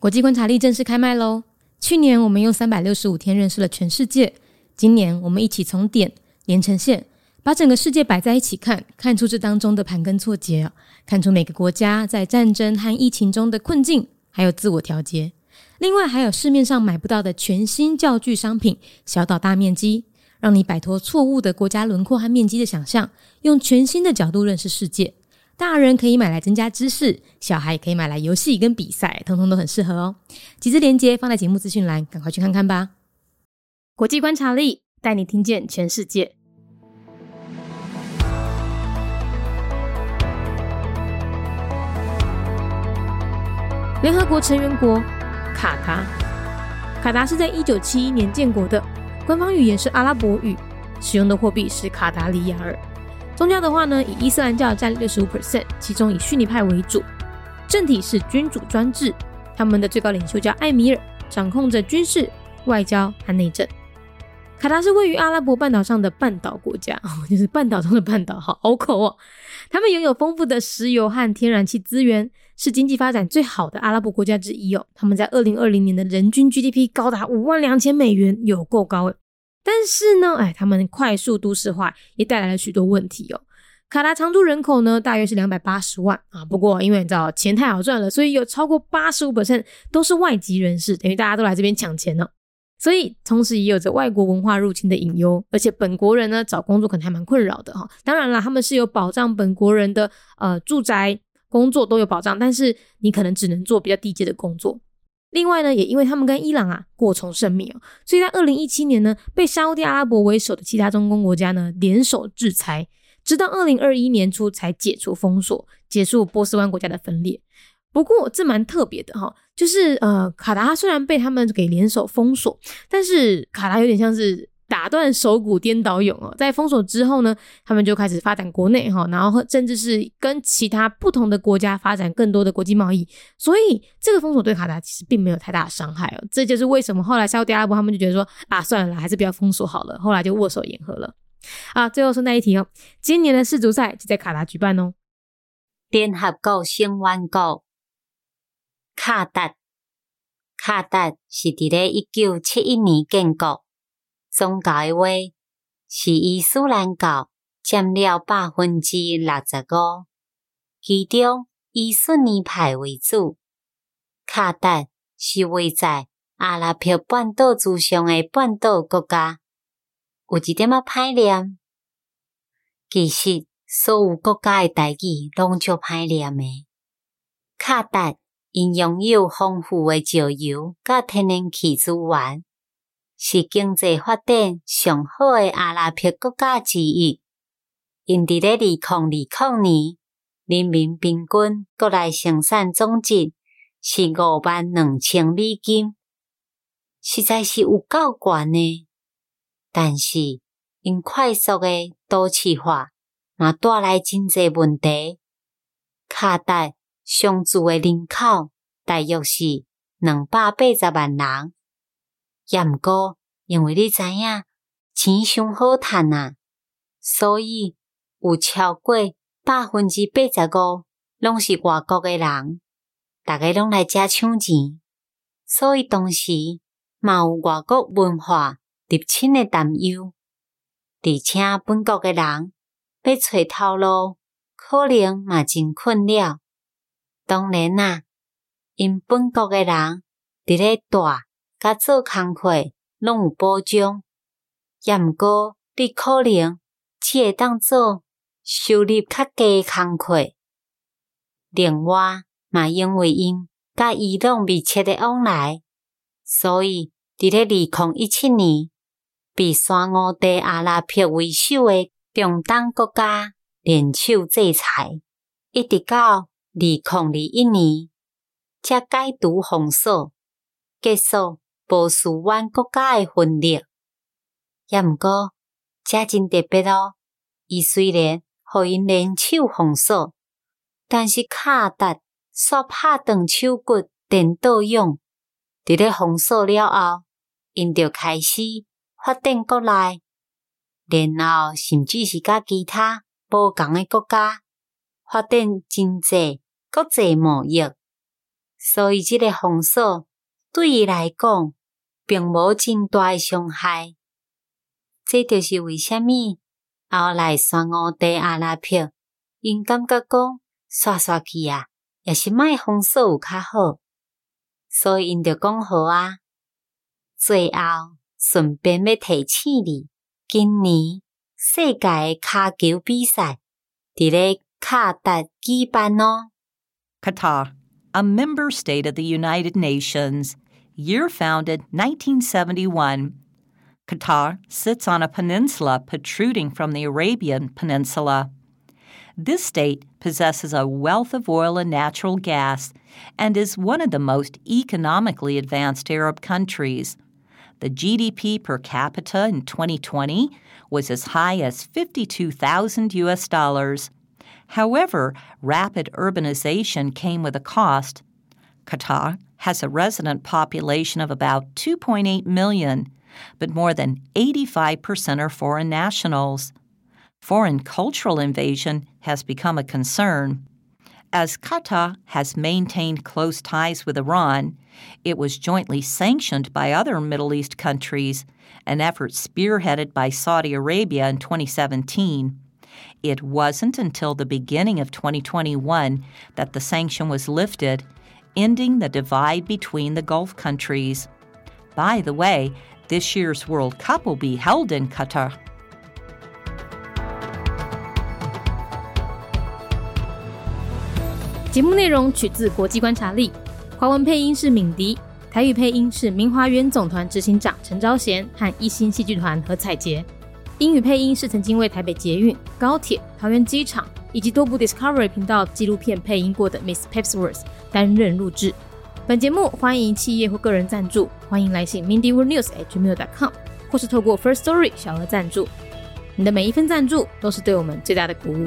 国际观察力正式开麦喽！去年我们用三百六十五天认识了全世界，今年我们一起从点连成线，把整个世界摆在一起看，看出这当中的盘根错节，看出每个国家在战争和疫情中的困境，还有自我调节。另外，还有市面上买不到的全新教具商品，小岛大面积，让你摆脱错误的国家轮廓和面积的想象，用全新的角度认识世界。大人可以买来增加知识，小孩也可以买来游戏跟比赛，通通都很适合哦。几支链接放在节目资讯栏，赶快去看看吧。国际观察力带你听见全世界。联合国成员国卡达，卡达是在一九七一年建国的，官方语言是阿拉伯语，使用的货币是卡达里亚尔。宗教的话呢，以伊斯兰教占六十五 percent，其中以逊尼派为主。政体是君主专制，他们的最高领袖叫艾米尔，掌控着军事、外交和内政。卡达是位于阿拉伯半岛上的半岛国家，哦就是半岛中的半岛，好拗口哦。他们拥有丰富的石油和天然气资源，是经济发展最好的阿拉伯国家之一哦。他们在二零二零年的人均 GDP 高达五万两千美元，有够高诶。但是呢，哎，他们快速都市化也带来了许多问题哦。卡达常住人口呢，大约是两百八十万啊。不过因为你知道钱太好赚了，所以有超过八十五都是外籍人士，等于大家都来这边抢钱呢。所以同时也有着外国文化入侵的隐忧，而且本国人呢找工作可能还蛮困扰的哈。当然了，他们是有保障本国人的呃住宅、工作都有保障，但是你可能只能做比较低阶的工作。另外呢，也因为他们跟伊朗啊过从甚密哦，所以在二零一七年呢，被沙地阿拉伯为首的其他中东国家呢联手制裁，直到二零二一年初才解除封锁，结束波斯湾国家的分裂。不过这蛮特别的哈，就是呃卡达虽然被他们给联手封锁，但是卡达有点像是。打断手骨颠倒勇哦，在封锁之后呢，他们就开始发展国内哈，然后甚至是跟其他不同的国家发展更多的国际贸易，所以这个封锁对卡达其实并没有太大的伤害哦。这就是为什么后来沙特阿拉伯他们就觉得说啊，算了，还是不要封锁好了，后来就握手言和了。啊，最后顺带一提哦，今年的世足赛就在卡达举办哦。联合国成员国卡达，卡达是伫咧一九七一年建国。宗教诶话是伊斯兰教占了百分之六十五，其中以逊尼派为主。卡达是位在阿拉伯半岛之上诶半岛国家，有一点仔歹念。其实所有国家诶代志拢足歹念诶。卡达因拥有丰富诶石油甲天然气资源。是经济发展上好诶阿拉伯国家之一。因伫咧二零二零年，人民平均国内生产总值是五万两千美金，实在是有够悬呢。但是因快速诶都市化，嘛带来真济问题。卡达常住诶人口大约是两百八十万人。也毋过，因为你知影钱伤好趁啊，所以有超过百分之八十五拢是外国诶人，逐个拢来遮抢钱，所以当时嘛有外国文化入侵诶担忧，而且本国诶人要找头路，可能嘛真困扰。当然啦，因本国诶人伫咧住。甲做工课拢有保障，也毋过你可能只会当做收入较低工课。另外，嘛因为因甲伊朗密切的往来，所以伫咧二零一七年被三五地阿拉伯为首的中东国家联手制裁，一直到二零二一年才解除封锁，结束。波斯湾国家诶分裂，也毋过，遮真特别哦。伊虽然互因联手封锁，但是卡达煞拍断手骨颠倒用，伫咧封锁了后，因就开始发展国内，然后甚至是甲其他无共诶国家发展经济、国际贸易，所以即个封锁对伊来讲，并无真大诶伤害。这就是为虾米后来选五地阿拉票，因感觉讲刷刷去啊，也是卖封锁有较好，所以因着讲好啊。最后顺便要提醒你，今年世界卡球比赛伫咧卡达举办哦。Qatar, a member state of the United Nations, year founded 1971. Qatar sits on a peninsula protruding from the Arabian Peninsula. This state possesses a wealth of oil and natural gas and is one of the most economically advanced Arab countries. The GDP per capita in 2020 was as high as 52,000 US dollars. However, rapid urbanization came with a cost. Qatar has a resident population of about 2.8 million, but more than 85% are foreign nationals. Foreign cultural invasion has become a concern. As Qatar has maintained close ties with Iran, it was jointly sanctioned by other Middle East countries, an effort spearheaded by Saudi Arabia in 2017. It wasn't until the beginning of 2021 that the sanction was lifted, ending the divide between the Gulf countries. By the way, this year's World Cup will be held in Qatar. 节目内容取自国际观察力，华文配音是敏迪，台语配音是明华园总团执行长陈昭贤和一星戏剧团何彩杰，英语配音是曾经为台北捷运、高铁、桃园机场以及多部 Discovery 频道纪录片配音过的 Miss Pepsworth 担任录制。本节目欢迎企业或个人赞助，欢迎来信 mindyworldnews@gmail.com，或是透过 First Story 小额赞助。你的每一份赞助都是对我们最大的鼓舞。